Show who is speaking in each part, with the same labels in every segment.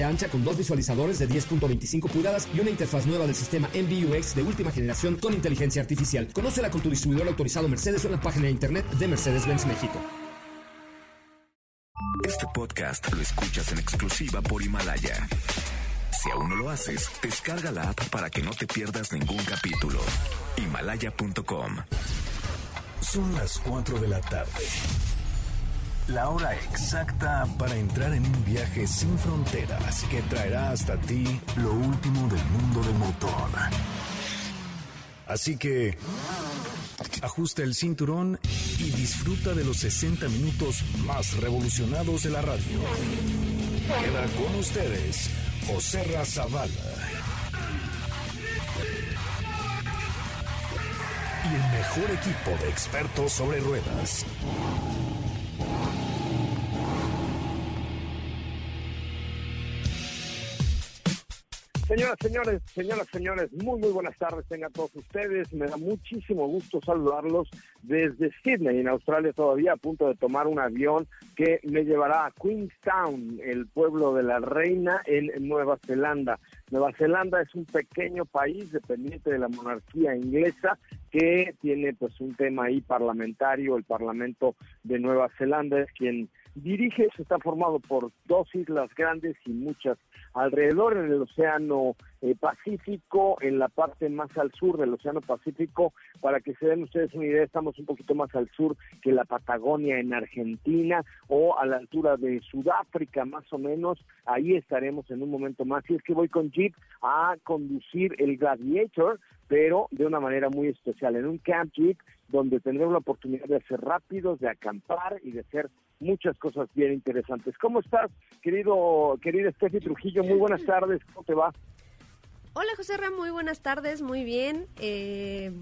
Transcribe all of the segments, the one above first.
Speaker 1: ancha con dos visualizadores de 10.25 pulgadas y una interfaz nueva del sistema MBUX de última generación con inteligencia artificial. Conócela con tu distribuidor autorizado Mercedes o en la página de internet de Mercedes-Benz México.
Speaker 2: Este podcast lo escuchas en exclusiva por Himalaya. Si aún no lo haces, descarga la app para que no te pierdas ningún capítulo. Himalaya.com. Son las 4 de la tarde. La hora exacta para entrar en un viaje sin fronteras que traerá hasta ti lo último del mundo del motor. Así que ajusta el cinturón y disfruta de los 60 minutos más revolucionados de la radio. Queda con ustedes José Razabala. Y el mejor equipo de expertos sobre ruedas.
Speaker 3: Señoras, señores, señoras, señores, muy, muy buenas tardes tengan todos ustedes. Me da muchísimo gusto saludarlos desde Sydney, en Australia, todavía a punto de tomar un avión que me llevará a Queenstown, el pueblo de la reina en Nueva Zelanda. Nueva Zelanda es un pequeño país dependiente de la monarquía inglesa que tiene pues un tema ahí parlamentario. El Parlamento de Nueva Zelanda es quien dirige, está formado por dos islas grandes y muchas alrededor en el Océano eh, Pacífico, en la parte más al sur del Océano Pacífico. Para que se den ustedes una idea, estamos un poquito más al sur que la Patagonia en Argentina o a la altura de Sudáfrica más o menos. Ahí estaremos en un momento más. Y es que voy con Jeep a conducir el Gladiator, pero de una manera muy especial, en un Camp Jeep donde tendremos la oportunidad de hacer rápidos, de acampar y de hacer muchas cosas bien interesantes. ¿Cómo estás, querido, querida Steffi Trujillo? Muy buenas tardes, ¿cómo te va?
Speaker 4: Hola, José Ram, muy buenas tardes, muy bien. Eh,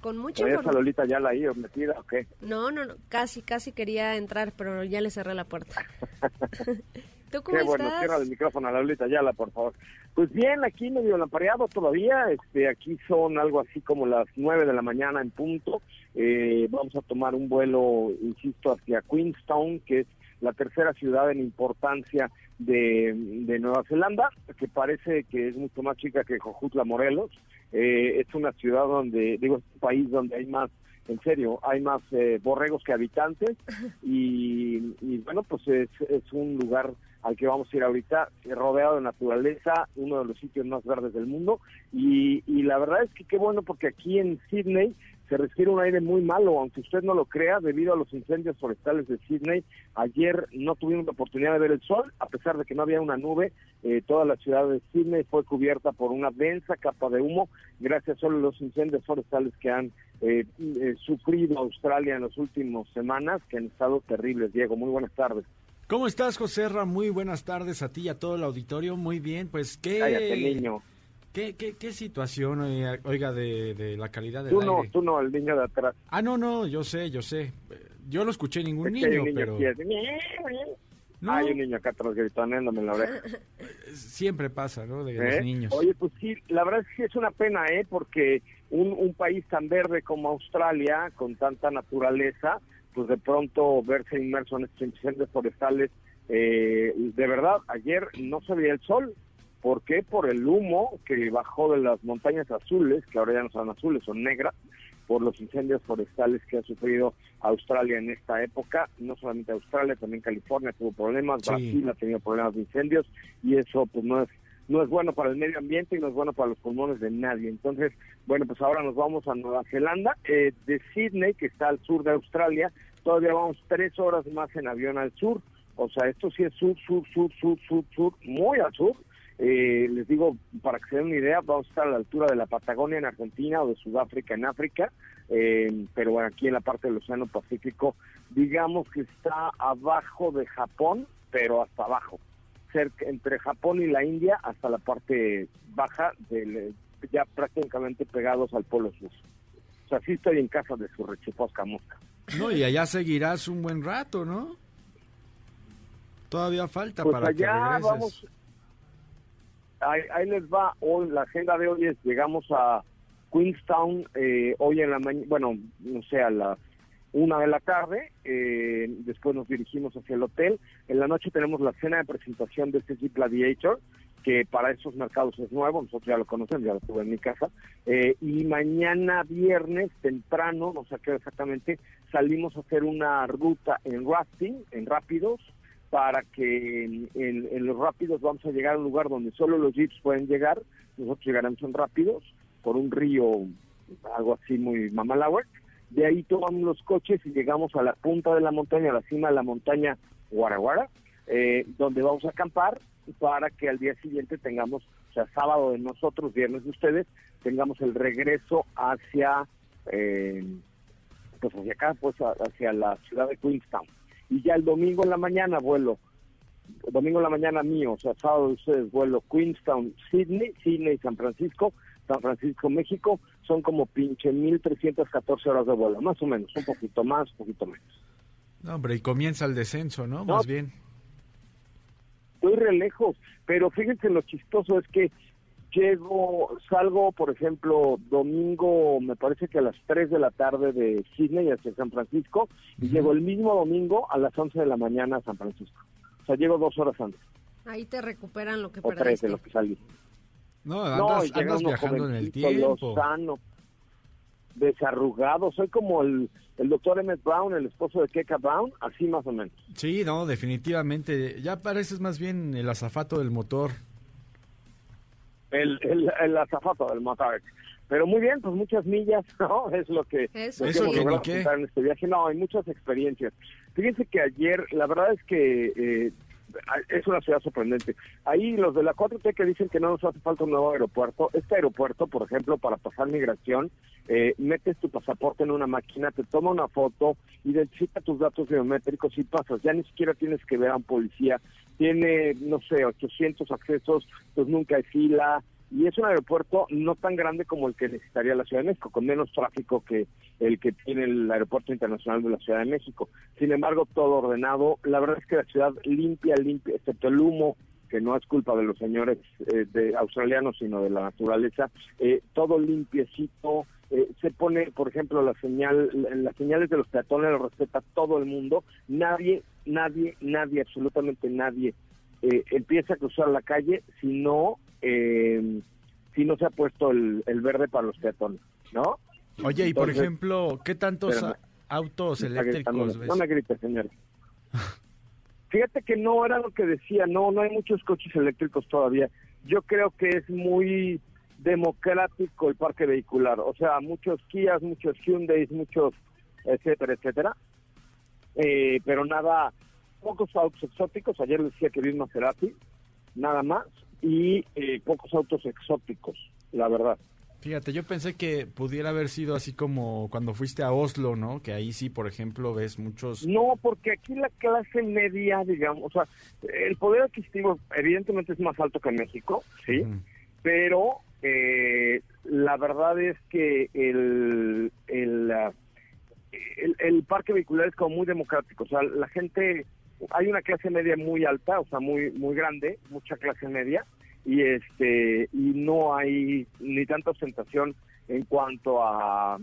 Speaker 4: con mucha
Speaker 3: información. Lolita ya la ahí metida o qué?
Speaker 4: No, no, no, casi, casi quería entrar, pero ya le cerré la puerta.
Speaker 3: ¿Tú cómo Qué bueno, cierra el micrófono a la Lolita Yala, por favor. Pues bien, aquí medio lampareado todavía, este, aquí son algo así como las nueve de la mañana en punto. Eh, vamos a tomar un vuelo, insisto, hacia Queenstown, que es la tercera ciudad en importancia de, Nueva Zelanda, que parece que es mucho más chica que Jojutla, Morelos. Eh, es una ciudad donde, digo, es un país donde hay más, en serio, hay más eh, borregos que habitantes y, bueno, pues es, es un lugar al que vamos a ir ahorita, rodeado de naturaleza, uno de los sitios más verdes del mundo y, y la verdad es que qué bueno porque aquí en Sydney se respira un aire muy malo, aunque usted no lo crea, debido a los incendios forestales de Sydney. Ayer no tuvimos la oportunidad de ver el sol, a pesar de que no había una nube. Eh, toda la ciudad de Sydney fue cubierta por una densa capa de humo, gracias solo a los incendios forestales que han eh, eh, sufrido Australia en las últimas semanas, que han estado terribles. Diego, muy buenas tardes.
Speaker 5: ¿Cómo estás, José Ra? Muy buenas tardes a ti y a todo el auditorio. Muy bien, pues qué...
Speaker 3: Cállate, niño.
Speaker 5: ¿Qué, qué, qué situación, oiga, de, de la calidad del
Speaker 3: tú no, Tú no, el niño de atrás.
Speaker 5: Ah, no, no, yo sé, yo sé. Yo no escuché ningún niño, pero...
Speaker 3: No. Hay un niño acá atrás gritoneándome en la oreja.
Speaker 5: Siempre pasa, ¿no? De los
Speaker 3: ¿Eh?
Speaker 5: niños.
Speaker 3: Oye, pues sí, la verdad es que es una pena, ¿eh? Porque un, un país tan verde como Australia, con tanta naturaleza, pues de pronto verse inmerso en estos incendios forestales, eh, de verdad, ayer no se veía el sol, ¿Por qué? Por el humo que bajó de las montañas azules, que ahora ya no son azules, son negras, por los incendios forestales que ha sufrido Australia en esta época. No solamente Australia, también California tuvo problemas, Brasil ha tenido problemas de incendios y eso pues no es no es bueno para el medio ambiente y no es bueno para los pulmones de nadie. Entonces, bueno, pues ahora nos vamos a Nueva Zelanda, eh, de Sydney, que está al sur de Australia, todavía vamos tres horas más en avión al sur. O sea, esto sí es sur, sur, sur, sur, sur, sur, muy al sur. Eh, les digo, para que se den una idea, vamos a estar a la altura de la Patagonia en Argentina o de Sudáfrica en África, eh, pero bueno, aquí en la parte del Océano Pacífico, digamos que está abajo de Japón, pero hasta abajo. cerca, entre Japón y la India hasta la parte baja, del, ya prácticamente pegados al Polo Sur. O sea, sí estoy en casa de su rechiposca mosca.
Speaker 5: No, y allá seguirás un buen rato, ¿no? Todavía falta
Speaker 3: Pues
Speaker 5: para que
Speaker 3: allá
Speaker 5: regreses.
Speaker 3: vamos, ahí, ahí les va, hoy, la agenda de hoy es, llegamos a Queenstown eh, hoy en la mañana, bueno, no sé, a la una de la tarde, eh, después nos dirigimos hacia el hotel, en la noche tenemos la cena de presentación de este Jeep Gladiator, que para esos mercados es nuevo, nosotros ya lo conocemos, ya lo tuve en mi casa, eh, y mañana viernes temprano, no sé qué exactamente, salimos a hacer una ruta en rafting, en rápidos, para que en, los rápidos vamos a llegar a un lugar donde solo los jeeps pueden llegar, nosotros llegaremos en rápidos, por un río, algo así muy mamalauer, de ahí tomamos los coches y llegamos a la punta de la montaña, a la cima de la montaña Guaraguara, eh, donde vamos a acampar para que al día siguiente tengamos, o sea, sábado de nosotros, viernes de ustedes, tengamos el regreso hacia, eh, pues hacia acá, pues hacia la ciudad de Queenstown. Y ya el domingo en la mañana vuelo, domingo en la mañana mío, o sea, sábado de ustedes vuelo Queenstown, Sydney, Sydney, San Francisco, San Francisco, México, son como pinche 1314 horas de vuelo, más o menos, un poquito más, un poquito menos.
Speaker 5: No, hombre, y comienza el descenso, ¿no?
Speaker 3: No.
Speaker 5: Más bien.
Speaker 3: estoy re lejos, pero fíjense lo chistoso es que llego, salgo, por ejemplo, domingo, me parece que a las 3 de la tarde de Sydney hacia San Francisco, y llego el mismo domingo a las 11 de la mañana a San Francisco. O sea, llego dos horas antes,
Speaker 4: Ahí te recuperan lo que
Speaker 3: o tres
Speaker 4: perdiste.
Speaker 3: de lo que salí.
Speaker 5: No,
Speaker 3: no,
Speaker 5: andas,
Speaker 3: uno
Speaker 5: viajando en el tiempo.
Speaker 3: lozano, desarrugado, soy como el, el doctor Emmett Brown, el esposo de Keka Brown, así más o menos.
Speaker 5: Sí, no, definitivamente. Ya pareces más bien el azafato del motor.
Speaker 3: El, el, el azafato del motor. Pero muy bien, pues muchas millas, ¿no? Es lo que,
Speaker 4: Eso
Speaker 3: lo hemos
Speaker 5: que ni
Speaker 3: logrado en este viaje. No, hay muchas experiencias. Fíjense que ayer, la verdad es que eh, es una ciudad sorprendente. Ahí los de la 4T que dicen que no nos hace falta un nuevo aeropuerto. Este aeropuerto, por ejemplo, para pasar migración, eh, metes tu pasaporte en una máquina, te toma una foto, identifica tus datos biométricos y pasas. Ya ni siquiera tienes que ver a un policía. Tiene, no sé, 800 accesos, pues nunca hay fila. Y es un aeropuerto no tan grande como el que necesitaría la Ciudad de México, con menos tráfico que el que tiene el Aeropuerto Internacional de la Ciudad de México. Sin embargo, todo ordenado. La verdad es que la ciudad limpia, limpia, excepto el humo, que no es culpa de los señores eh, de australianos, sino de la naturaleza. eh, todo limpiecito. Eh, se pone, por ejemplo, la señal, la- las señales de los peatones lo respeta todo el mundo. Nadie, nadie, nadie, absolutamente nadie eh, empieza a cruzar la calle si no, eh, si no se ha puesto el, el verde para los peatones, ¿no?
Speaker 5: Oye, y por ejemplo, ¿qué tantos
Speaker 3: espérame.
Speaker 5: autos eléctricos ves?
Speaker 3: No me grites, señor. Fíjate que no era lo que decía, no, no hay muchos coches eléctricos todavía. Yo creo que es muy democrático el parque vehicular, o sea, muchos Kias, muchos Hyundai, muchos etcétera, etcétera. Eh, pero nada, pocos autos exóticos, ayer decía que vi un Maserati, nada más, y eh, pocos autos exóticos, la verdad.
Speaker 5: Fíjate, yo pensé que pudiera haber sido así como cuando fuiste a Oslo, ¿no? Que ahí sí, por ejemplo, ves muchos...
Speaker 3: No, porque aquí la clase media, digamos, o sea, el poder adquisitivo evidentemente es más alto que en México, sí, pero eh, la verdad es que el, el, ah, el, el parque vehicular es como muy democrático, o sea, la gente, hay una clase media muy alta, o sea, muy muy grande, mucha clase media, y este y no hay ni tanta ostentación en cuanto a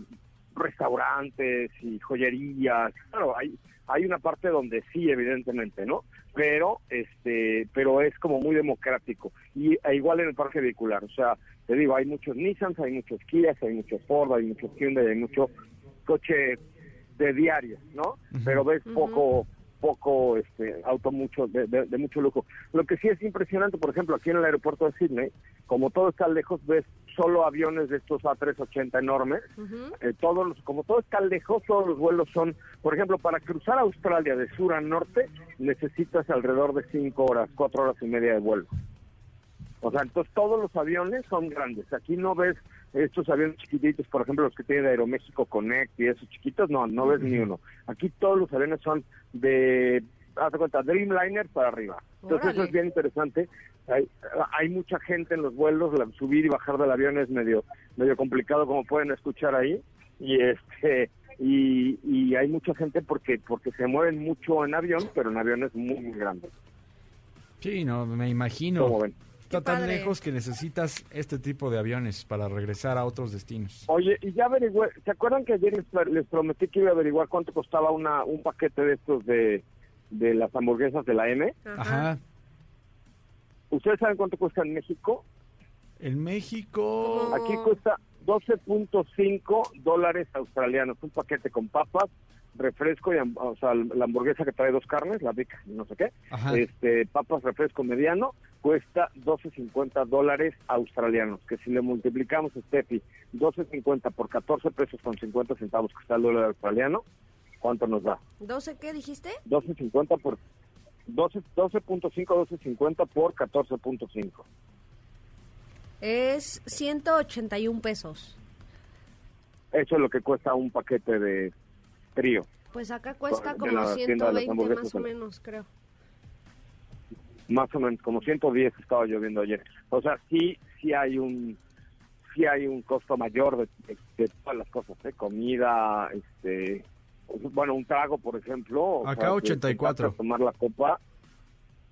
Speaker 3: restaurantes y joyerías, claro, hay hay una parte donde sí, evidentemente, ¿no? Pero, este, pero es como muy democrático. Y e igual en el parque vehicular, o sea, te digo, hay muchos Nissans, hay muchos Kias, hay muchos Ford, hay muchos Hyundai, hay mucho coche de diario, ¿no? Pero ves poco, poco, este, auto mucho, de, de- de mucho lujo. Lo que sí es impresionante, por ejemplo, aquí en el aeropuerto de Sydney, como todo está lejos, ves solo aviones de estos A380 enormes, eh, todos los, como todo está lejos, todos los vuelos son, por ejemplo, para cruzar Australia de sur a norte necesitas alrededor de cinco horas, cuatro horas y media de vuelo. O sea, entonces todos los aviones son grandes. Aquí no ves estos aviones chiquititos, por ejemplo, los que tiene Aeroméxico Connect y esos chiquitos, no, no ves ni uno. Aquí todos los aviones son de haz de cuenta, Dreamliner para arriba. Entonces eso es bien interesante. Hay, hay mucha gente en los vuelos, la- subir y bajar del avión es medio medio complicado como pueden escuchar ahí y este y, y hay mucha gente porque porque se mueven mucho en avión, pero en aviones muy, muy grandes.
Speaker 5: Sí, no, me imagino.
Speaker 3: Ven.
Speaker 5: Está
Speaker 4: Qué
Speaker 5: tan
Speaker 4: padre.
Speaker 5: lejos que necesitas este tipo de aviones para regresar a otros destinos.
Speaker 3: Oye, y ya averigüé, ¿se acuerdan que ayer les, les prometí que iba a averiguar cuánto costaba una un paquete de estos de, de las hamburguesas de la M?
Speaker 4: Ajá.
Speaker 3: ¿Ustedes saben cuánto cuesta en México?
Speaker 5: En México...
Speaker 3: Aquí cuesta 12.5 dólares australianos, un paquete con papas, refresco, y, o sea, la hamburguesa que trae dos carnes, la Big, no sé qué,
Speaker 5: Ajá.
Speaker 3: este papas, refresco mediano, cuesta 12.50 dólares australianos, que si le multiplicamos, Steffi, 12.50 por 14 pesos con 50 centavos que está el dólar australiano, ¿cuánto nos da?
Speaker 4: ¿12 qué dijiste?
Speaker 3: 12.50 por 12 12.5, 12.50 por 14.5.
Speaker 4: Es 181 pesos.
Speaker 3: Eso es lo que cuesta un paquete de trío.
Speaker 4: Pues acá cuesta
Speaker 3: De
Speaker 4: como
Speaker 3: la tienda de las
Speaker 4: 120
Speaker 3: hamburguesas,
Speaker 4: más o
Speaker 3: ¿no?
Speaker 4: menos, creo.
Speaker 3: más o menos como 110 estaba yo viendo ayer. O sea, sí sí hay un sí hay un costo mayor de, de- de todas las cosas, ¿eh? comida, este bueno, un trago, por ejemplo, o
Speaker 5: Acá
Speaker 3: sea,
Speaker 5: 84.
Speaker 3: sentarte a tomar la copa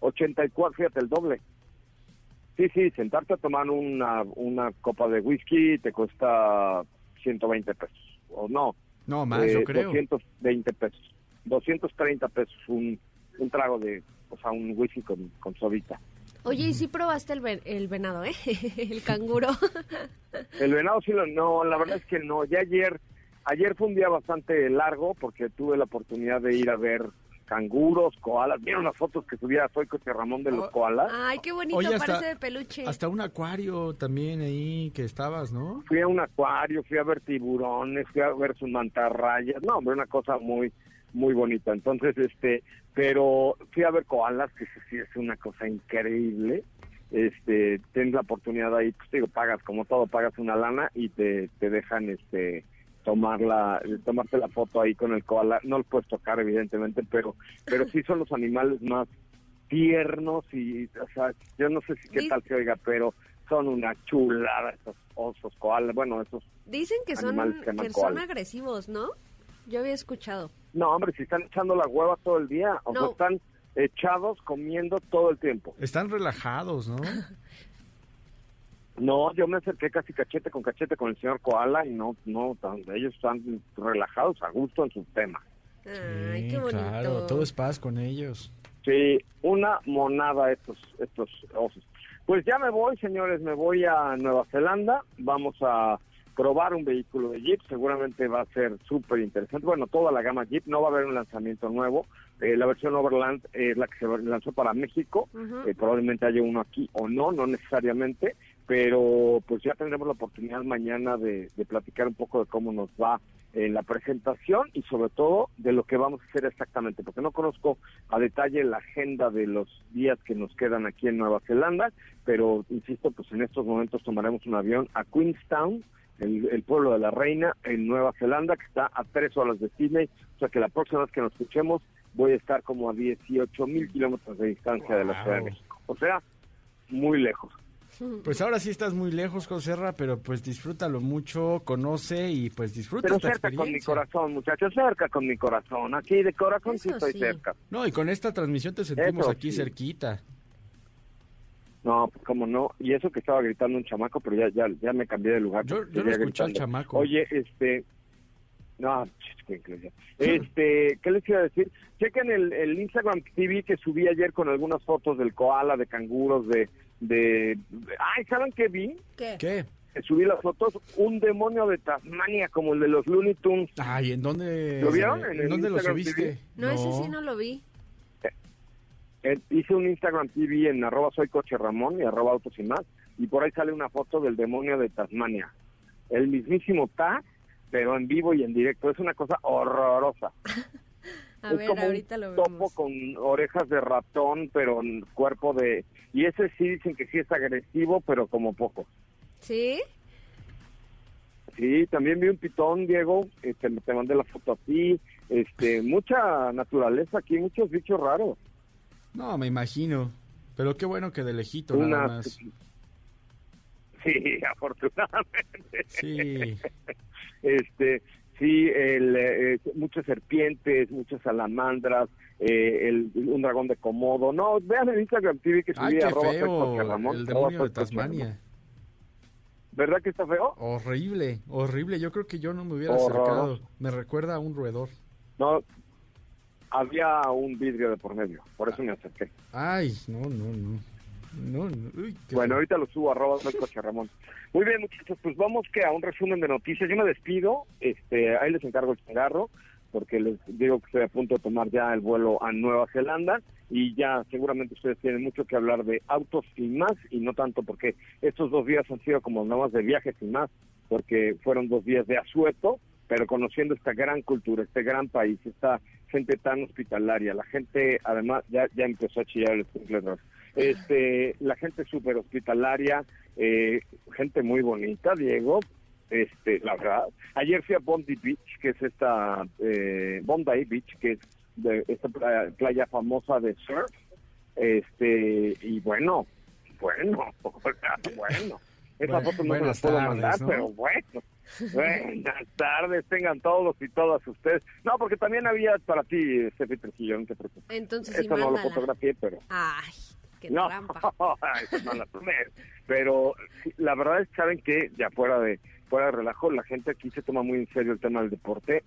Speaker 3: 84, fíjate el doble. Sí, sí, sentarte a tomar una una copa de whisky te cuesta 120 pesos o no,
Speaker 5: No, más,
Speaker 3: eh,
Speaker 5: yo creo.
Speaker 3: 220 pesos. 230 pesos un, un trago de, o sea, un whisky con, con sodita.
Speaker 4: Oye, ¿y si probaste el, el venado, eh? el canguro.
Speaker 3: El venado sí lo, no, la verdad es que no. Ya ayer, ayer fue un día bastante largo porque tuve la oportunidad de ir a ver canguros, koalas. ¿Vieron las fotos que subía Soy Coche Ramón de los
Speaker 5: Oh.
Speaker 3: koalas?
Speaker 4: Ay, qué bonito,
Speaker 5: Oye, hasta-
Speaker 4: parece de peluche.
Speaker 5: Hasta un acuario también ahí que estabas, ¿no?
Speaker 3: Fui a un acuario, fui a ver tiburones, fui a ver sus mantarrayas. No, hombre, una cosa muy, muy bonita. Entonces, este, pero fui a ver koalas, que sí es una cosa increíble. Este, tienes la oportunidad ahí, pues te digo, pagas como todo, pagas una lana y te, te dejan, este, tomar la, tomarte la foto ahí con el koala. No lo puedes tocar, evidentemente, pero, pero sí son los animales más tiernos y, o sea, yo no sé si qué tal se oiga, pero son una chulada esos osos koalas. Bueno, esos
Speaker 4: Dicen que son,
Speaker 3: animales que
Speaker 4: que son agresivos, ¿no? Yo había escuchado.
Speaker 3: No, hombre, si están echando la hueva todo el día, o sea, están echados comiendo todo el tiempo.
Speaker 5: Están relajados, ¿no?
Speaker 3: No, yo me acerqué casi cachete con cachete con el señor Koala y no, no, tan- ellos están relajados, a gusto en su tema.
Speaker 4: Ay,
Speaker 5: Sí,
Speaker 4: qué bonito.
Speaker 5: Claro, todo es paz con ellos.
Speaker 3: Sí, una monada estos, estos osos. Pues ya me voy, señores, me voy a Nueva Zelanda, vamos a probar un vehículo de Jeep, seguramente va a ser súper interesante. Bueno, toda la gama Jeep, no va a haber un lanzamiento nuevo, Eh, la versión Overland es la que se lanzó para México. Eh, probablemente haya uno aquí o no, no necesariamente, pero pues ya tendremos la oportunidad mañana de, de platicar un poco de cómo nos va en la presentación y sobre todo de lo que vamos a hacer exactamente, porque no conozco a detalle la agenda de los días que nos quedan aquí en Nueva Zelanda, pero insisto, pues en estos momentos tomaremos un avión a Queenstown, el, el pueblo de la reina en Nueva Zelanda, que está a tres horas de Sydney, o sea que la próxima vez que nos escuchemos voy a estar como a 18 mil kilómetros de distancia de la Ciudad de. México, o sea, muy lejos.
Speaker 5: Pues ahora sí estás muy lejos, Joserra, pero pues disfrútalo mucho, conoce y pues disfruta
Speaker 3: Pero
Speaker 5: esta
Speaker 3: cerca con mi corazón, muchachos, cerca con mi corazón, aquí de corazón sí estoy
Speaker 4: sí.
Speaker 3: cerca.
Speaker 5: No, y con esta transmisión te sentimos
Speaker 3: Eso
Speaker 5: aquí
Speaker 3: sí.
Speaker 5: cerquita.
Speaker 3: No, pues como no, y eso que estaba gritando un chamaco, pero ya ya, ya me cambié de lugar.
Speaker 5: Yo- yo lo escuché al chamaco.
Speaker 3: Oye, este, no, este, ¿qué les iba a decir? Chequen el, el Instagram TV que subí ayer con algunas fotos del koala, de canguros, de, de, ay, ¿saben qué vi?
Speaker 4: ¿Qué?
Speaker 3: Subí las fotos, un demonio de Tasmania, como el de los Looney Tunes.
Speaker 5: Ay, ¿en dónde?
Speaker 3: ¿Lo vieron en
Speaker 5: ¿En
Speaker 3: el
Speaker 5: dónde lo subiste?
Speaker 3: TV?
Speaker 4: No, ese sí no lo vi.
Speaker 3: Eh, hice un Instagram TV en arroba soy coche Ramón y arroba autos y más, y por ahí sale una foto del demonio de Tasmania. El mismísimo Taz, pero en vivo y en directo. Es una cosa horrorosa.
Speaker 4: A
Speaker 3: es
Speaker 4: ver,
Speaker 3: como
Speaker 4: ahorita
Speaker 3: un
Speaker 4: lo
Speaker 3: topo
Speaker 4: vemos.
Speaker 3: con orejas de ratón, pero en cuerpo de... Y ese sí dicen que sí es agresivo, pero como poco.
Speaker 4: ¿Sí?
Speaker 3: Sí, también vi un pitón, Diego, este, te mandé la foto a ti, este, mucha naturaleza aquí, muchos bichos raros.
Speaker 5: No, me imagino. Pero qué bueno que de lejito nada más.
Speaker 3: Sí, afortunadamente.
Speaker 5: Sí.
Speaker 3: este, sí, el, eh, muchas serpientes, muchas salamandras, eh, el, un dragón de Komodo. No, vean en Instagram TV que
Speaker 5: Ay,
Speaker 3: subí
Speaker 5: qué
Speaker 3: arroba
Speaker 5: feo,
Speaker 3: soy Jorge Ramón,
Speaker 5: el demonio de. Tasmania.
Speaker 3: ¿Verdad que está feo?
Speaker 5: Horrible, horrible. Yo creo que yo no me hubiera
Speaker 3: Horror.
Speaker 5: acercado. Me recuerda a un roedor.
Speaker 3: No, había un vidrio de por medio, por eso me acerqué.
Speaker 5: Ay, no, no, no. No, no. Uy, qué
Speaker 3: Bueno, ahorita lo subo arroba Coche Ramón. Muy bien, muchachos, pues vamos que a un resumen de noticias. Yo me despido, este, ahí les encargo el cigarro, porque les digo que estoy a punto de tomar ya el vuelo a Nueva Zelanda y ya seguramente ustedes tienen mucho que hablar de autos y más, y no tanto porque estos dos días han sido como nada más de viajes y más, porque fueron dos días de asueto, pero conociendo esta gran cultura, este gran país, esta gente tan hospitalaria, la gente, además, ya, ya empezó a chillar el escuincle. Este, la gente súper hospitalaria, eh, gente muy bonita, Diego, este, la verdad. Ayer fui a Bondi Beach, que es esta, eh, Bondi Beach, que es de esta playa, playa famosa de surf, este, y bueno, bueno, bueno. Esa
Speaker 5: Bueno,
Speaker 3: foto no se la puedo
Speaker 5: tardes,
Speaker 3: mandar,
Speaker 5: ¿no?
Speaker 3: pero bueno. Buenas tardes, tengan todos y todas ustedes. No, porque también había para ti, Steffi Trujillo, no te preocupes.
Speaker 4: Entonces sí,
Speaker 3: Eso no lo fotografié, pero...
Speaker 4: Ay, qué
Speaker 3: no,
Speaker 4: trampa.
Speaker 3: eso no la tomé. Pero la verdad es que saben que, ya fuera de fuera de relajo, la gente aquí se toma muy en serio el tema del deporte.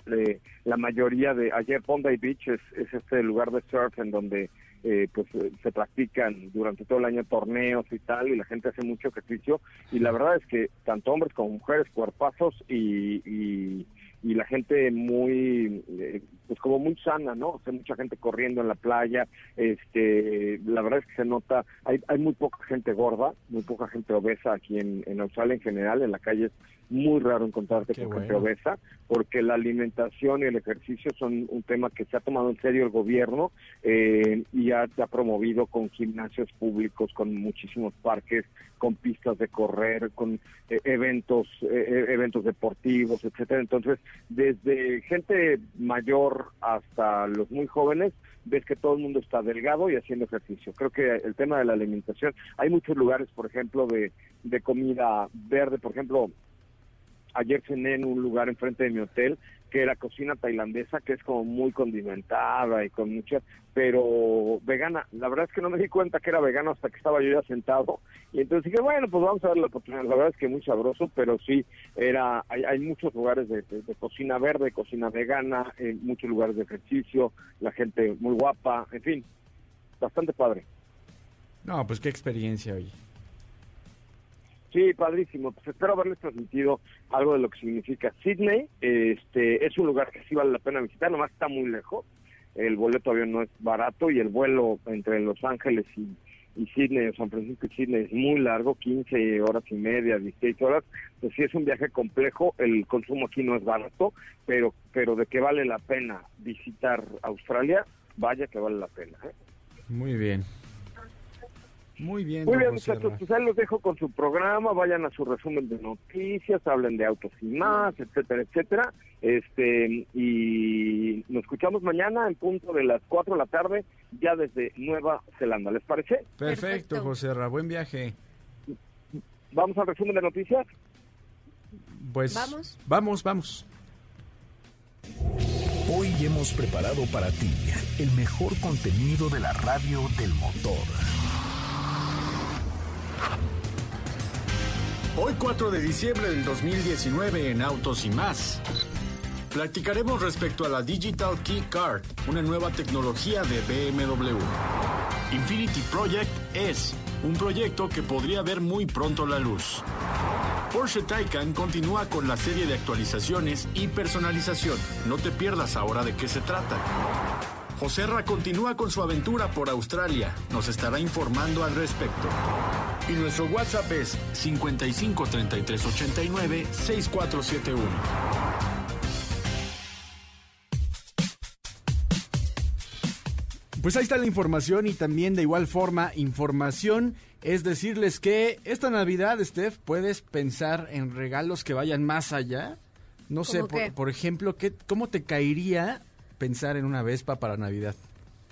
Speaker 3: La mayoría de... Ayer Bondi Beach es, es este lugar de surf en donde eh, pues eh, se practican durante todo el año torneos y tal, y la gente hace mucho ejercicio. Y la verdad es que tanto hombres como mujeres, cuerpazos y... y y la gente muy eh, pues como muy sana no o sea mucha gente corriendo en la playa este la verdad es que se nota hay hay muy poca gente gorda muy poca gente obesa aquí en, en Australia en general en la calle muy raro encontrarte
Speaker 5: Qué
Speaker 3: con gente
Speaker 5: bueno.
Speaker 3: obesa porque la alimentación y el ejercicio son un tema que se ha tomado en serio el gobierno eh, y ha, se ha promovido con gimnasios públicos con muchísimos parques con pistas de correr con eh, eventos eh, eventos deportivos etcétera entonces desde gente mayor hasta los muy jóvenes ves que todo el mundo está delgado y haciendo ejercicio creo que el tema de la alimentación hay muchos lugares por ejemplo de de comida verde por ejemplo ayer cené en un lugar enfrente de mi hotel que era cocina tailandesa que es como muy condimentada y con mucha pero vegana. La verdad es que no me di cuenta que era vegano hasta que estaba yo ya sentado. Y entonces dije bueno pues vamos a darle la oportunidad la verdad es que muy sabroso pero sí era hay, hay muchos lugares de, de- cocina verde cocina vegana eh, muchos lugares de ejercicio la gente muy guapa en fin bastante padre.
Speaker 5: No, pues qué experiencia, oye.
Speaker 3: Sí, padrísimo. Pues espero haberles transmitido algo de lo que significa Sydney. Este es un lugar que sí vale la pena visitar, nomás está muy lejos. El boleto avión no es barato y el vuelo entre Los Ángeles y, y Sydney, San Francisco y Sydney es muy largo, 15 horas y media, 16 horas. Pues sí es un viaje complejo, el consumo aquí no es barato, pero pero de que vale la pena visitar Australia, vaya que vale la pena. ¿eh?
Speaker 5: Muy bien. Muy bien,
Speaker 3: Muy bien,
Speaker 5: José
Speaker 3: muchachos, pues ahí los dejo con su programa, vayan a su resumen de noticias, hablen de autos y más, etcétera, etcétera. Este, y nos escuchamos mañana en punto de las 4 de la tarde, ya desde Nueva Zelanda. ¿Les parece?
Speaker 5: Perfecto,
Speaker 4: Perfecto.
Speaker 5: José Ra. Buen viaje.
Speaker 3: Vamos al resumen de noticias.
Speaker 5: Pues
Speaker 4: Vamos.
Speaker 5: Vamos, vamos.
Speaker 2: Hoy hemos preparado para ti el mejor contenido de la radio del motor.
Speaker 6: Hoy 4 de diciembre del 2019 en Autos y más. Platicaremos respecto a la Digital Key Card, una nueva tecnología de BMW. Infinity Project es un proyecto que podría ver muy pronto la luz. Porsche Taycan continúa con la serie de actualizaciones y personalización. No te pierdas ahora de qué se trata. Joserra continúa con su aventura por Australia. Nos estará informando al respecto. Y nuestro WhatsApp es 55 33 89 6471.
Speaker 5: Pues ahí está la información y también de igual forma información es decirles que esta Navidad, Steph, puedes pensar en regalos que vayan más allá. No sé, por ejemplo, ¿qué, ¿cómo te caería pensar en una Vespa para Navidad.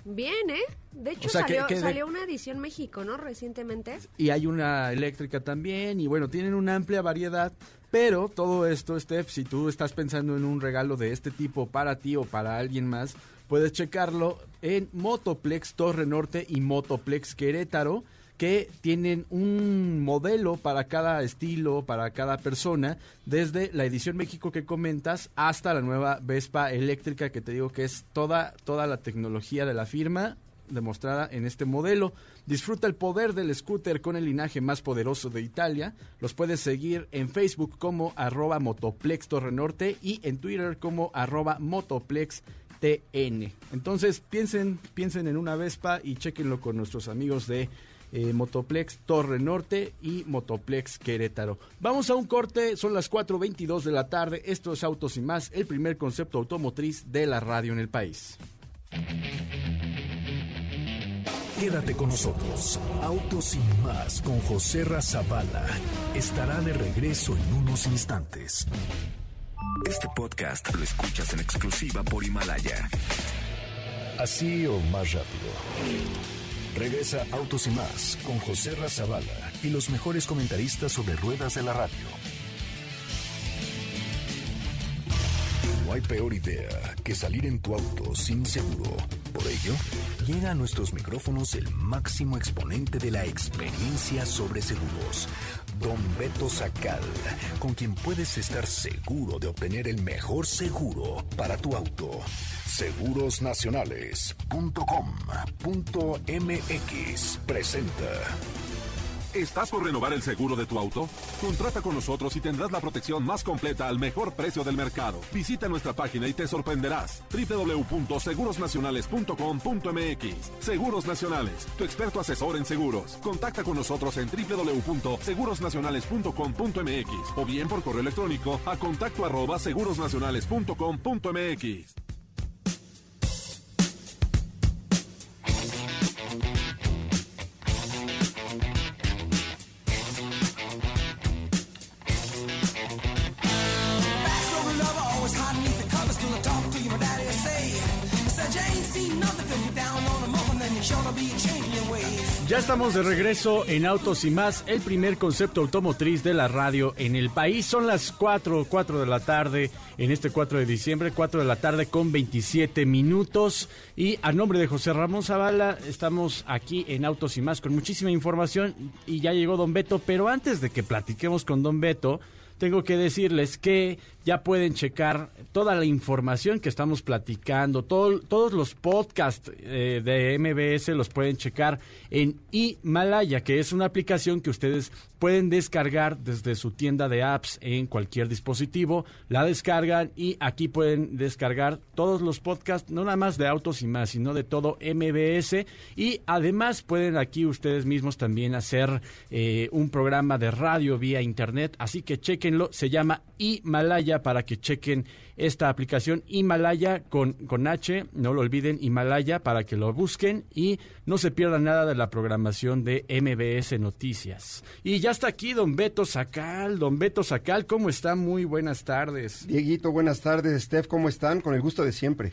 Speaker 4: Bien, ¿eh? De hecho,
Speaker 5: O sea, que-
Speaker 4: salió,
Speaker 5: que
Speaker 4: salió una edición México, ¿no? Recientemente.
Speaker 5: Y hay una eléctrica también, y bueno, tienen una amplia variedad. Pero todo esto, Steph, si tú estás pensando en un regalo de este tipo para ti o para alguien más, puedes checarlo en Motoplex Torre Norte y Motoplex Querétaro, que tienen un modelo para cada estilo, para cada persona, desde la edición México que comentas hasta la nueva Vespa eléctrica que te digo que es toda, toda la tecnología de la firma demostrada en este modelo. Disfruta el poder del scooter con el linaje más poderoso de Italia. Los puedes seguir en Facebook como arroba Motoplex Torre Norte y en Twitter como arroba Motoplex TN. Entonces piensen, piensen en una Vespa y chequenlo con nuestros amigos de eh, Motoplex Torre Norte y Motoplex Querétaro. Vamos a un corte, son las 4.22 de la tarde. Esto es Autos y más, el primer concepto automotriz de la radio en el país.
Speaker 2: Quédate con nosotros. Autos sin más con José Razabala estará de regreso en unos instantes. Este podcast lo escuchas en exclusiva por Himalaya. Así o más rápido. Regresa Autos y más con José Razabala y los mejores comentaristas sobre ruedas de la radio. No hay peor idea que salir en tu auto sin seguro. Por ello, llega a nuestros micrófonos el máximo exponente de la experiencia sobre seguros, Don Beto Sacal, con quien puedes estar seguro de obtener el mejor seguro para tu auto. Segurosnacionales.com.mx presenta.
Speaker 7: ¿Estás por renovar el seguro de tu auto? Contrata con nosotros y tendrás la protección más completa al mejor precio del mercado. Visita nuestra página y te sorprenderás. www.segurosnacionales.com.mx Seguros Nacionales, tu experto asesor en seguros. Contacta con nosotros en www.segurosnacionales.com.mx o bien por correo electrónico a contacto arroba segurosnacionales.com.mx.
Speaker 5: Ya estamos de regreso en Autos y más, el primer concepto automotriz de la radio en el país. Son las 4, 4 de la tarde en este 4 de diciembre, 4 de la tarde con 27 minutos. Y a nombre de José Ramón Zavala, estamos aquí en Autos y más con muchísima información y ya llegó Don Beto, pero antes de que platiquemos con Don Beto, tengo que decirles que ya pueden checar toda la información que estamos platicando, todo- todos los podcasts eh, de MBS los pueden checar en Himalaya, que es una aplicación que ustedes pueden descargar desde su tienda de apps en cualquier dispositivo, la descargan y aquí pueden descargar todos los podcasts, no nada más de autos y más, sino de todo MBS y además pueden aquí ustedes mismos también hacer eh, un programa de radio vía internet, así que chequenlo, se llama Himalaya para que chequen esta aplicación Himalaya con, con H, no lo olviden, Himalaya para que lo busquen y no se pierdan nada de la programación de MBS Noticias. Y ya está aquí don Beto Sacal, don Beto Sacal, ¿cómo está? Muy buenas tardes.
Speaker 8: Dieguito, buenas tardes. Steph, ¿cómo están? Con el gusto de siempre.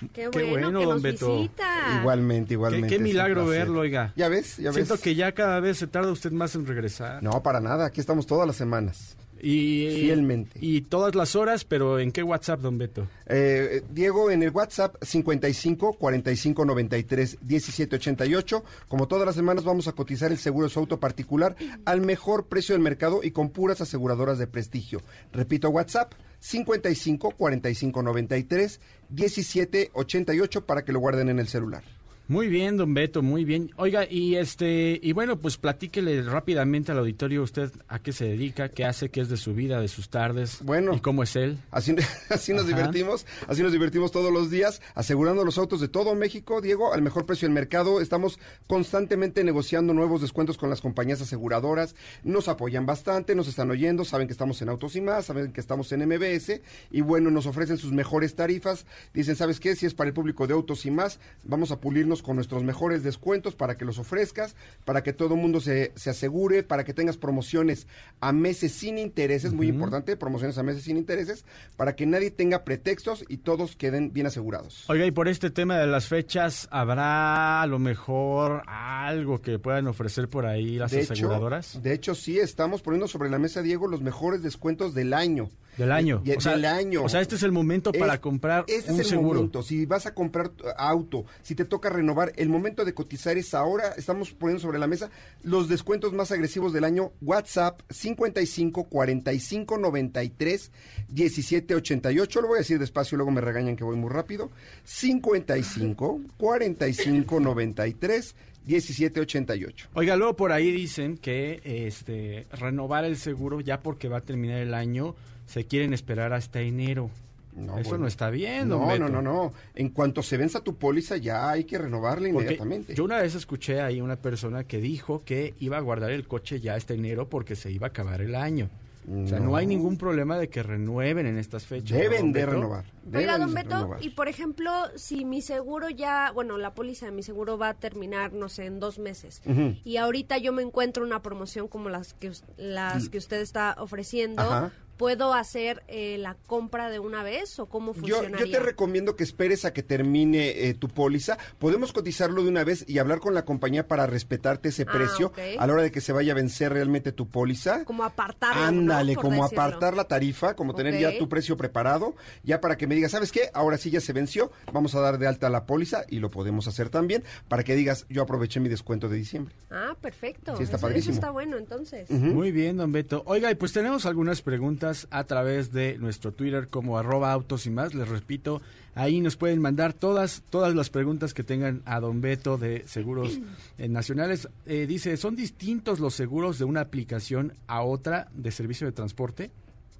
Speaker 4: Qué
Speaker 5: Qué
Speaker 4: bueno,
Speaker 5: bueno,
Speaker 4: que
Speaker 5: don
Speaker 4: nos
Speaker 5: Beto.
Speaker 4: visita.
Speaker 8: Igualmente,
Speaker 5: Qué,
Speaker 8: igualmente.
Speaker 5: qué
Speaker 8: un
Speaker 5: milagro verlo, oiga.
Speaker 8: ¿Ya ves? ¿Ya ves?
Speaker 5: Siento que ya cada vez se tarda usted más en regresar.
Speaker 8: No, para nada. Aquí estamos todas las semanas.
Speaker 5: Y,
Speaker 8: Fielmente.
Speaker 5: Y todas las horas, pero ¿en qué WhatsApp, don Beto?
Speaker 8: Eh, Diego, en el WhatsApp 55 45 93 17 88. Como todas las semanas, vamos a cotizar el seguro de su auto particular al mejor precio del mercado y con puras aseguradoras de prestigio. Repito, WhatsApp 55 45 93 17 88 para que lo guarden en el celular.
Speaker 5: Muy bien, don Beto, muy bien. Oiga, y este, y bueno, pues platíquele rápidamente al auditorio usted a qué se dedica, qué hace, qué es de su vida, de sus tardes,
Speaker 8: Bueno.
Speaker 5: y cómo es él.
Speaker 8: Así, así nos
Speaker 5: Ajá.
Speaker 8: divertimos, así nos divertimos todos los días, asegurando los autos de todo México, Diego, al mejor precio del mercado. Estamos constantemente negociando nuevos descuentos con las compañías aseguradoras. Nos apoyan bastante, nos están oyendo, saben que estamos en Autos y más, saben que estamos en MBS y bueno, nos ofrecen sus mejores tarifas. Dicen, ¿sabes qué? Si es para el público de Autos y más, vamos a pulirnos con nuestros mejores descuentos para que los ofrezcas, para que todo el mundo se, se asegure, para que tengas promociones a meses sin intereses, muy importante, promociones a meses sin intereses, para que nadie tenga pretextos y todos queden bien asegurados.
Speaker 5: Oiga, y por este tema de las fechas, ¿habrá a lo mejor algo que puedan ofrecer por ahí las
Speaker 8: de
Speaker 5: aseguradoras?
Speaker 8: Hecho, de hecho, sí, estamos poniendo sobre la mesa, Diego, los mejores descuentos del año.
Speaker 5: Del año.
Speaker 8: Y-
Speaker 5: o sea,
Speaker 8: del año.
Speaker 5: O sea, este es el momento para
Speaker 8: Es-
Speaker 5: comprar
Speaker 8: este
Speaker 5: un
Speaker 8: es el
Speaker 5: seguro.
Speaker 8: momento. Si vas a comprar auto, si te toca renovar, el momento de cotizar es ahora. Estamos poniendo sobre la mesa los descuentos más agresivos del año. WhatsApp 55 45 93 17 88. Lo voy a decir despacio, luego me regañan que voy muy rápido. 55 45 93 17 88.
Speaker 5: Oiga, luego por ahí dicen que este renovar el seguro ya porque va a terminar el año, se quieren esperar hasta enero.
Speaker 8: No,
Speaker 5: Eso
Speaker 8: bueno.
Speaker 5: no está bien, don
Speaker 8: No,
Speaker 5: Beto.
Speaker 8: no, no, no. En cuanto se venza tu póliza, ya hay que renovarla
Speaker 5: Porque
Speaker 8: inmediatamente.
Speaker 5: yo una vez escuché ahí una persona que dijo que iba a guardar el coche ya este enero porque se iba a acabar el año. O sea, no,
Speaker 8: No.
Speaker 5: hay ningún problema de que renueven en estas fechas. ¿no,
Speaker 8: Deben
Speaker 5: don
Speaker 8: de
Speaker 5: Beto?
Speaker 8: renovar.
Speaker 4: Oiga,
Speaker 8: deben
Speaker 4: don
Speaker 8: de
Speaker 4: Beto,
Speaker 8: renovar.
Speaker 4: y por ejemplo, si mi seguro ya, bueno, la póliza de mi seguro va a terminar, no sé, en dos meses, y ahorita yo me encuentro una promoción como las que, las que usted está ofreciendo,
Speaker 8: Ajá.
Speaker 4: ¿Puedo hacer eh, la compra de una vez o cómo
Speaker 8: Yo,
Speaker 4: funcionaría?
Speaker 8: yo te recomiendo que esperes a que termine eh, tu póliza. Podemos cotizarlo de una vez y hablar con la compañía para respetarte ese
Speaker 4: Ah,
Speaker 8: precio a la hora de que se vaya a vencer realmente tu póliza.
Speaker 4: Como apartarlo, ¿no?
Speaker 8: Ándale, como
Speaker 4: decirlo.
Speaker 8: apartar la tarifa, como tener ya tu precio preparado, ya para que me digas, ¿sabes qué? Ahora sí ya se venció, vamos a dar de alta la póliza y lo podemos hacer también para que digas, yo aproveché mi descuento de diciembre.
Speaker 4: Ah, perfecto.
Speaker 8: Sí, está
Speaker 4: eso, eso
Speaker 8: padrísimo.
Speaker 4: está bueno, entonces.
Speaker 5: Muy bien, don Beto. Oiga, y pues tenemos algunas preguntas a través de nuestro Twitter como arroba autos y más. Les repito, ahí nos pueden mandar todas, todas las preguntas que tengan a don Beto de seguros eh, nacionales. Eh, dice, ¿son distintos los seguros de una aplicación a otra de servicio de transporte?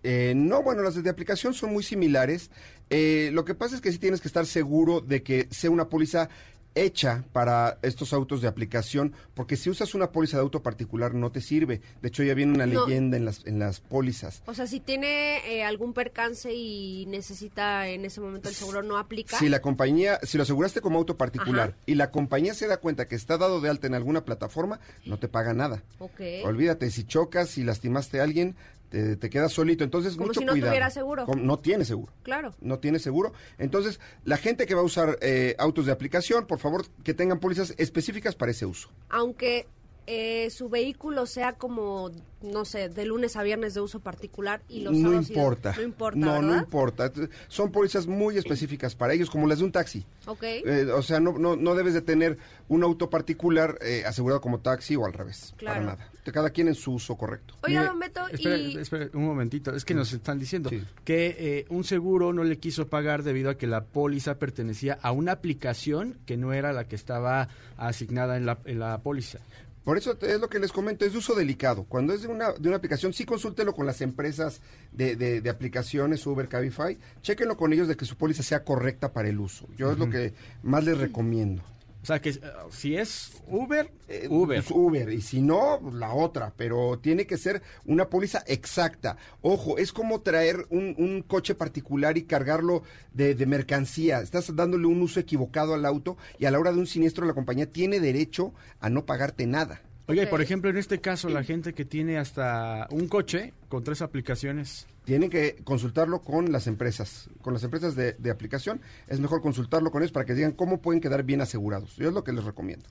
Speaker 8: Eh, no, bueno, las de aplicación son muy similares. Eh, lo que pasa es que sí tienes que estar seguro de que sea una póliza hecha para estos autos de aplicación, porque si usas una póliza de auto particular no te sirve. De hecho, ya viene una
Speaker 4: No.
Speaker 8: leyenda en las, en las pólizas.
Speaker 4: O sea, si tiene eh, algún percance y necesita en ese momento el seguro, ¿no aplica?
Speaker 8: Si la compañía, si lo aseguraste como auto particular
Speaker 4: Ajá.
Speaker 8: y la compañía se da cuenta que está dado de alta en alguna plataforma, no te paga nada.
Speaker 4: Ok.
Speaker 8: Olvídate, si chocas, si lastimaste a alguien, te, te quedas solito. Entonces,
Speaker 4: Como
Speaker 8: mucho
Speaker 4: si no
Speaker 8: cuidado.
Speaker 4: tuviera seguro.
Speaker 8: Como- no tiene seguro.
Speaker 4: Claro.
Speaker 8: no tiene seguro. Entonces, la gente que va a usar eh, autos de aplicación, por favor, que tengan pólizas específicas para ese uso.
Speaker 4: Aunque eh, su vehículo sea como, no sé, de lunes a viernes de uso particular y los
Speaker 8: no
Speaker 4: sábados
Speaker 8: importa.
Speaker 4: no importa,
Speaker 8: No, no importa. Son pólizas muy específicas para ellos, como las de un taxi.
Speaker 4: Ok.
Speaker 8: Eh, o sea, no, no, no debes de tener un auto particular eh, asegurado como taxi o al revés.
Speaker 4: Claro.
Speaker 8: Para nada. Cada quien en su uso correcto.
Speaker 4: Oiga, don Beto, y...
Speaker 5: espere un momentito, es que nos están diciendo
Speaker 8: Sí.
Speaker 5: que eh, un seguro no le quiso pagar debido a que la póliza pertenecía a una aplicación que no era la que estaba asignada en la, en la póliza.
Speaker 8: Por eso es lo que les comento, es de uso delicado. Cuando es de una, de una aplicación, sí consúltelo con las empresas de, de- de aplicaciones, Uber, Cabify, chéquenlo con ellos de que su póliza sea correcta para el uso. Yo es lo que más les recomiendo.
Speaker 5: O sea que eh, si es Uber,
Speaker 8: Eh,
Speaker 5: Uber.
Speaker 8: pues, Uber, y si no, pues, la otra, pero tiene que ser una póliza exacta. Ojo, es como traer un, un coche particular y cargarlo de, de mercancía. Estás dándole un uso equivocado al auto y a la hora de un siniestro la compañía tiene derecho a no pagarte nada.
Speaker 5: Y por ejemplo, en este caso, la gente que tiene hasta un coche con tres aplicaciones,
Speaker 8: Tienen que consultarlo con las empresas, con las empresas de, de aplicación. Es mejor consultarlo con ellos para que digan cómo pueden quedar bien asegurados. Yo es lo que les recomiendo.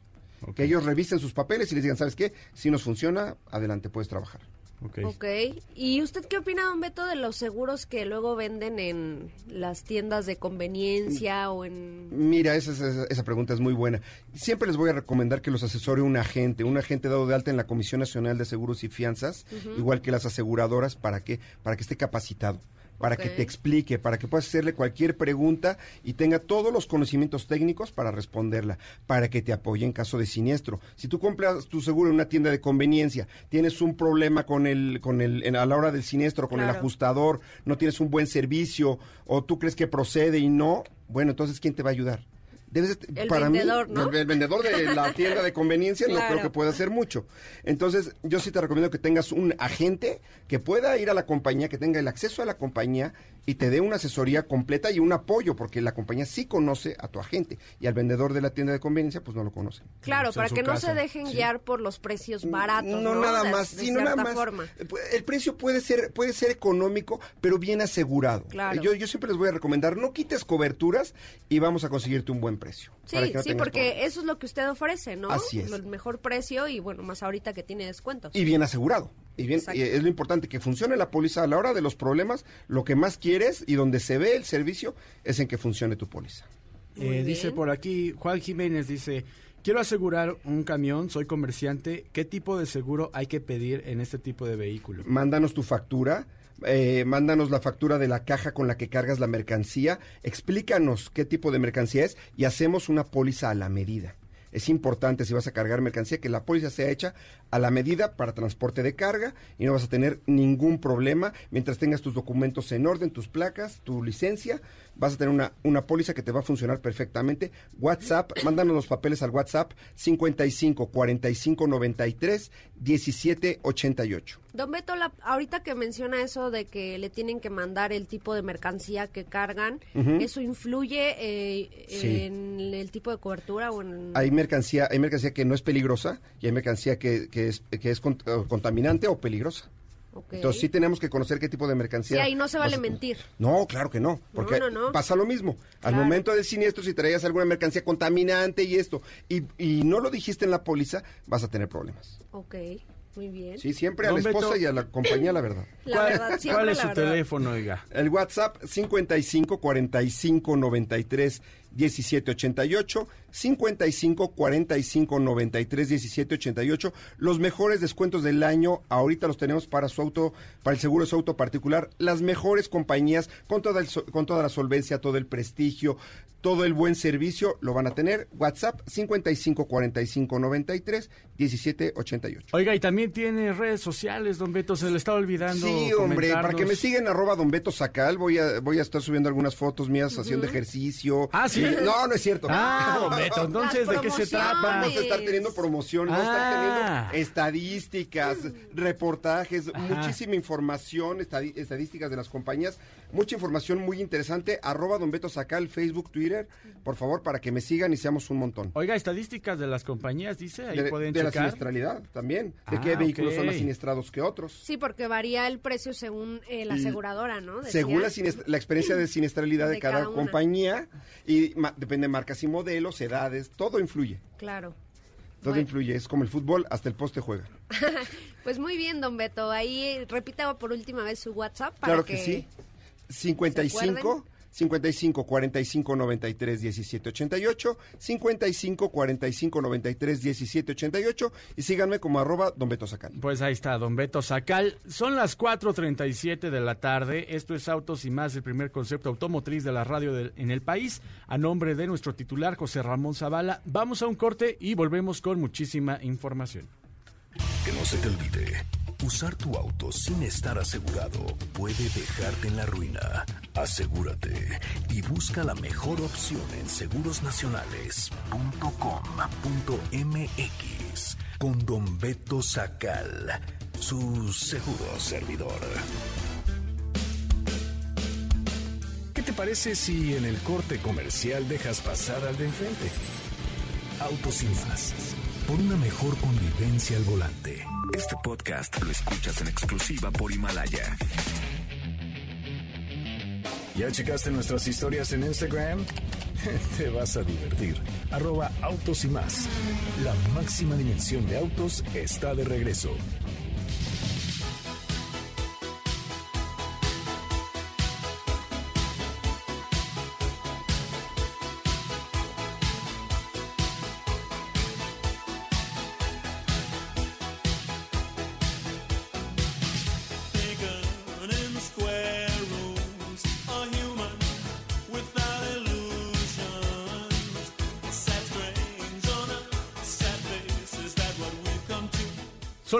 Speaker 8: Que ellos revisen sus papeles y les digan, ¿sabes qué? Si nos funciona, adelante, puedes trabajar.
Speaker 5: Ok.
Speaker 4: Ok. ¿Y usted qué opina, don Beto, de los seguros que luego venden en las tiendas de conveniencia o en...
Speaker 8: Mira, esa, esa, esa pregunta es muy buena. Siempre les voy a recomendar que los asesore un agente, un agente dado de alta en la Comisión Nacional de Seguros y Fianzas, igual que las aseguradoras, para que, para que esté capacitado, para que te explique, para que puedas hacerle cualquier pregunta y tenga todos los conocimientos técnicos para responderla, para que te apoye en caso de siniestro. Si tú compras tu seguro en una tienda de conveniencia, tienes un problema con el, con el, en- a la hora del siniestro, con el ajustador, no tienes un buen servicio, o tú crees que procede y no, bueno, entonces ¿quién te va a ayudar? Debes
Speaker 4: El
Speaker 8: para
Speaker 4: vendedor,
Speaker 8: mí,
Speaker 4: ¿no?
Speaker 8: el, el vendedor de la tienda de conveniencia no creo que pueda hacer mucho. Entonces, yo sí te recomiendo que tengas un agente que pueda ir a la compañía, que tenga el acceso a la compañía y te dé una asesoría completa y un apoyo, porque la compañía sí conoce a tu agente y al vendedor de la tienda de conveniencia, pues no lo conoce.
Speaker 4: Claro, para que no se dejen
Speaker 5: sí.
Speaker 4: guiar por los precios baratos, ¿no?
Speaker 8: nada
Speaker 4: De-
Speaker 8: más,
Speaker 4: de
Speaker 8: sí, no
Speaker 4: cierta
Speaker 8: nada más.
Speaker 4: forma.
Speaker 8: Eh, El precio puede ser, puede ser económico, pero bien asegurado.
Speaker 4: Claro.
Speaker 8: Yo, yo siempre les voy a recomendar, no quites coberturas y vamos a conseguirte un buen precio.
Speaker 4: Sí,
Speaker 8: para que no
Speaker 4: sí, porque
Speaker 8: problemas.
Speaker 4: eso es lo que usted ofrece, ¿no?
Speaker 8: Así es.
Speaker 4: El mejor precio y bueno, más ahorita que tiene descuentos.
Speaker 8: Y bien asegurado. Y bien, y es lo importante que funcione la póliza a la hora de los problemas. Lo que más quieres y donde se ve el servicio es en que funcione tu póliza.
Speaker 5: Eh, dice por aquí, Juan Jiménez dice, quiero asegurar un camión, soy comerciante, ¿qué tipo de seguro hay que pedir en este tipo de vehículo?
Speaker 8: Mándanos tu factura. Eh, mándanos la factura de la caja con la que cargas la mercancía, explícanos qué tipo de mercancía es y hacemos una póliza a la medida. Es importante si vas a cargar mercancía que la póliza sea hecha a la medida para transporte de carga y no vas a tener ningún problema mientras tengas tus documentos en orden, tus placas, tu licencia, vas a tener una, una póliza que te va a funcionar perfectamente. WhatsApp, mándanos los papeles al WhatsApp 55 45 93 17 88.
Speaker 4: Don Beto, la- ahorita que menciona eso de que le tienen que mandar el tipo de mercancía que cargan, ¿eso influye eh,
Speaker 8: Sí.
Speaker 4: en el tipo de cobertura o en...?
Speaker 8: Hay mercancía, hay mercancía que no es peligrosa y hay mercancía que, que es, que es cont- contaminante o peligrosa. Entonces sí tenemos que conocer qué tipo de mercancía.
Speaker 4: Sí, ahí no se vale
Speaker 8: vas
Speaker 4: mentir.
Speaker 8: No, claro que no, porque
Speaker 4: no, no.
Speaker 8: pasa lo mismo. Al momento del siniestro, si traías alguna mercancía contaminante y esto, y, y no lo dijiste en la póliza, vas a tener problemas.
Speaker 4: Ok, muy bien.
Speaker 8: Sí, siempre a la esposa
Speaker 5: Beto.
Speaker 8: y a la compañía la verdad.
Speaker 4: La
Speaker 5: ¿Cuál,
Speaker 4: verdad, siempre
Speaker 5: cuál es
Speaker 4: la
Speaker 5: su
Speaker 4: verdad.
Speaker 5: teléfono, oiga?
Speaker 8: El WhatsApp 55 45 93 17 88 55 45 93 17 88 los mejores descuentos del año ahorita los tenemos para su auto para el seguro de su auto particular. Las mejores compañías con toda el con toda la solvencia todo el prestigio todo el buen servicio lo van a tener. WhatsApp 55 45 93 17 88
Speaker 5: Oiga, y también tiene redes sociales, don Beto, se le está olvidando
Speaker 8: Sí, hombre, para que me sigan arroba don Beto Sacal, voy a, voy a estar subiendo algunas fotos mías haciendo ejercicio.
Speaker 5: Ah, ¿sí?
Speaker 8: No, no es cierto.
Speaker 5: Ah, Beto, entonces, ¿de qué se trata?
Speaker 8: Vamos a estar teniendo promociones, vamos a estar
Speaker 5: Ah.
Speaker 8: teniendo estadísticas, reportajes, muchísima información, estadísticas de las compañías, mucha información muy interesante. Arroba Don Beto Sacal, Facebook, Twitter, por favor, para que me sigan y seamos un montón.
Speaker 5: Oiga, estadísticas de las compañías, dice, ahí
Speaker 8: De,
Speaker 5: pueden
Speaker 8: de la siniestralidad también, de
Speaker 5: Ah,
Speaker 8: qué vehículos son más siniestrados que otros.
Speaker 4: Sí, porque varía el precio según eh, la aseguradora, ¿no? Decía.
Speaker 8: Según la, la experiencia de siniestralidad de,
Speaker 4: De
Speaker 8: cada, compañía y ma- depende de marcas y modelos, edades, todo influye.
Speaker 4: Claro.
Speaker 8: Todo
Speaker 4: Bueno.
Speaker 8: influye, es como el fútbol, hasta el poste juega.
Speaker 4: Pues muy bien, don Beto. Ahí eh, repita por última vez su WhatsApp para
Speaker 8: Claro que, sí. 55
Speaker 4: acuerden?
Speaker 8: 55 45 93 17 88 55 45 93 17 88 y síganme como arroba Don Beto Sacal.
Speaker 5: Pues ahí está, don Beto Sacal. Son las 4.37 de la tarde. Esto es Autos y Más, el primer concepto automotriz de la radio del- en el país. A nombre de nuestro titular, José Ramón Zavala, vamos a un corte y volvemos con muchísima información.
Speaker 2: Que no se te olvide, usar tu auto sin estar asegurado puede dejarte en la ruina. Asegúrate y busca la mejor opción en segurosnacionales.com.mx con Don Beto Sacal, su seguro servidor. ¿Qué te parece si en el corte comercial dejas pasar al de enfrente? Autos y más. Por una mejor convivencia al volante. Este podcast lo escuchas en exclusiva por Himalaya. ¿Ya checaste nuestras historias en Instagram? Te vas a divertir. Arroba autos y más. La máxima dimensión de autos está de regreso.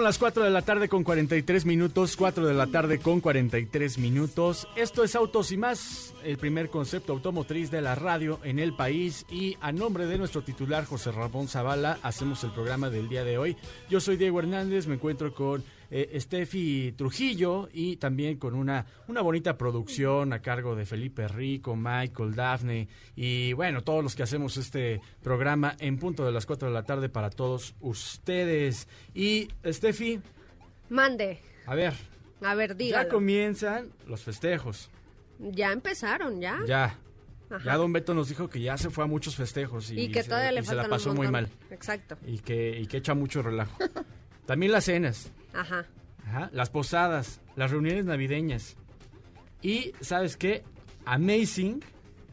Speaker 5: Son las 4 de la tarde con 43 minutos, 4 de la tarde con 43 minutos. Esto es Autos y más, el primer concepto automotriz de la radio en el país. Y a nombre de nuestro titular José Ramón Zavala, hacemos el programa del día de hoy. Yo soy Diego Hernández, me encuentro con eh, Steffi Trujillo y también con una, una bonita producción a cargo de Felipe Rico, Michael, Daphne y bueno, todos los que hacemos este programa en punto de las 4 de la tarde para todos ustedes. Y Steffi,
Speaker 4: Mande.
Speaker 5: a ver,
Speaker 4: A ver,
Speaker 5: ya
Speaker 4: dígalo.
Speaker 5: comienzan los festejos.
Speaker 4: Ya empezaron, ¿ya?
Speaker 5: Ya.
Speaker 4: Ajá.
Speaker 5: Ya Don Beto nos dijo que ya se fue a muchos festejos y,
Speaker 4: Y que
Speaker 5: se,
Speaker 4: todavía le
Speaker 5: y se
Speaker 4: faltan
Speaker 5: la pasó muy mal.
Speaker 4: Exacto.
Speaker 5: Y que, y que echa mucho relajo. También las cenas.
Speaker 4: Ajá.
Speaker 5: Ajá, las posadas, las reuniones navideñas. Y, ¿sabes qué? Amazing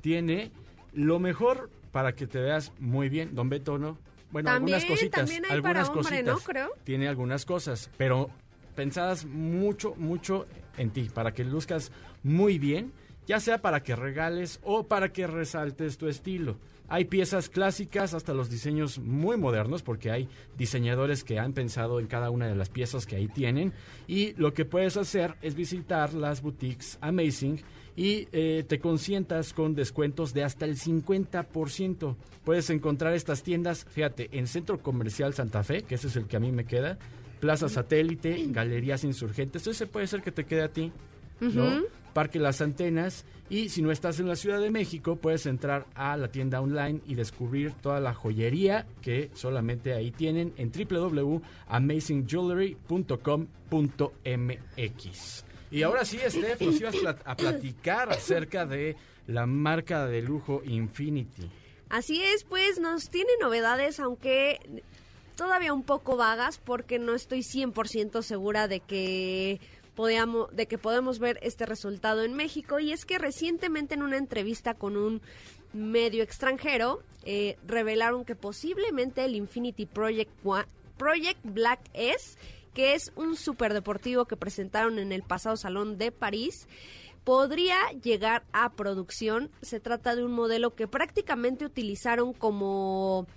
Speaker 5: tiene lo mejor para que te veas muy bien. Don Beto, ¿no? Bueno,
Speaker 4: También,
Speaker 5: algunas cositas.
Speaker 4: también hay
Speaker 5: algunas
Speaker 4: para hombre, ¿no?
Speaker 5: cositas.
Speaker 4: Creo.
Speaker 5: Tiene algunas cosas, pero pensadas mucho, mucho en ti, para que luzcas muy bien, ya sea para que regales o para que resaltes tu estilo. Hay piezas clásicas hasta los diseños muy modernos porque hay diseñadores que han pensado en cada una de las piezas que ahí tienen y lo que puedes hacer es visitar las boutiques Amazing y eh, te consientas con descuentos de hasta el 50%. Puedes encontrar estas tiendas, fíjate, en Centro Comercial Santa Fe, que ese es el que a mí me queda, Plaza Satélite, Galerías Insurgentes, ese puede ser que te quede a ti, ¿no? Parque Las Antenas y si no estás en la Ciudad de México puedes entrar a la tienda online y descubrir toda la joyería que solamente ahí tienen en www.amazingjewelry.com.mx. Y ahora sí, Steph, nos ibas a platicar acerca de la marca de lujo Infinity.
Speaker 4: Así es, pues nos tiene novedades, aunque todavía un poco vagas, porque no estoy 100% segura de que podamos, de que podemos ver este resultado en México. Y es que recientemente en una entrevista con un medio extranjero, eh, revelaron que posiblemente el Infinity Project, Project Black S, que es un superdeportivo que presentaron en el pasado Salón de París, podría llegar a producción. Se trata de un modelo que prácticamente utilizaron como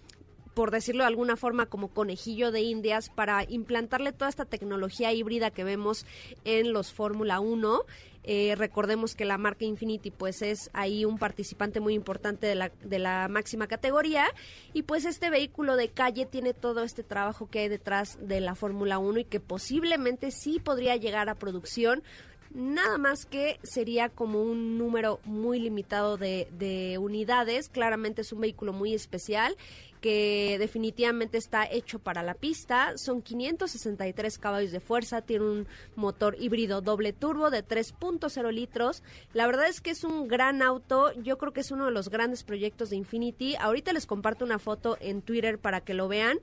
Speaker 4: por decirlo de alguna forma, como conejillo de indias para implantarle toda esta tecnología híbrida que vemos en los Fórmula 1. Eh, recordemos que la marca Infinity pues es ahí un participante muy importante de la, de la máxima categoría y pues este vehículo de calle tiene todo este trabajo que hay detrás de la Fórmula 1 y que posiblemente sí podría llegar a producción Nada más que sería como un número muy limitado de, de unidades. Claramente es un vehículo muy especial que definitivamente está hecho para la pista. Son 563 caballos de fuerza, tiene un motor híbrido doble turbo de 3.0 litros. La verdad es que es un gran auto, yo creo que es uno de los grandes proyectos de Infinity. Ahorita les comparto una foto en Twitter para que lo vean.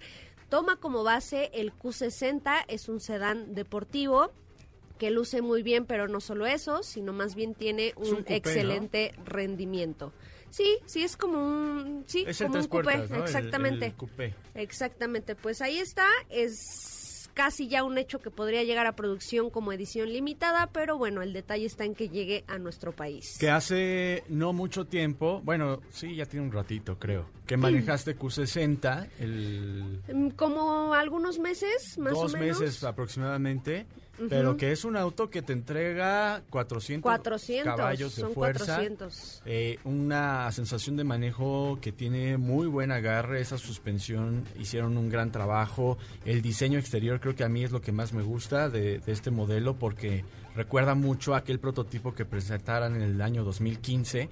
Speaker 4: Toma como base el Q60, es un sedán deportivo que luce muy bien, pero no solo eso, sino más bien tiene un,
Speaker 5: un coupé,
Speaker 4: excelente rendimiento. Sí, sí, es como un, sí,
Speaker 5: Es el
Speaker 4: como
Speaker 5: tres
Speaker 4: un coupé,
Speaker 5: puertas, ¿no? El-
Speaker 4: exactamente.
Speaker 5: el coupé.
Speaker 4: Exactamente, pues ahí está, es casi ya un hecho que podría llegar a producción como edición limitada, pero bueno, el detalle está en que llegue a nuestro país.
Speaker 5: Que hace no mucho tiempo, bueno, sí, ya tiene un ratito, creo, que manejaste Q60, el
Speaker 4: Mm, Como algunos meses, más
Speaker 5: dos
Speaker 4: o menos.
Speaker 5: meses aproximadamente, pero que es un auto que te entrega 400,
Speaker 4: 400,
Speaker 5: caballos de
Speaker 4: son
Speaker 5: fuerza,
Speaker 4: 400.
Speaker 5: eh, una sensación de manejo que tiene muy buen agarre, esa suspensión, hicieron un gran trabajo, el diseño exterior creo que a mí es lo que más me gusta de, de este modelo porque recuerda mucho a aquel prototipo que presentaron en el año 2015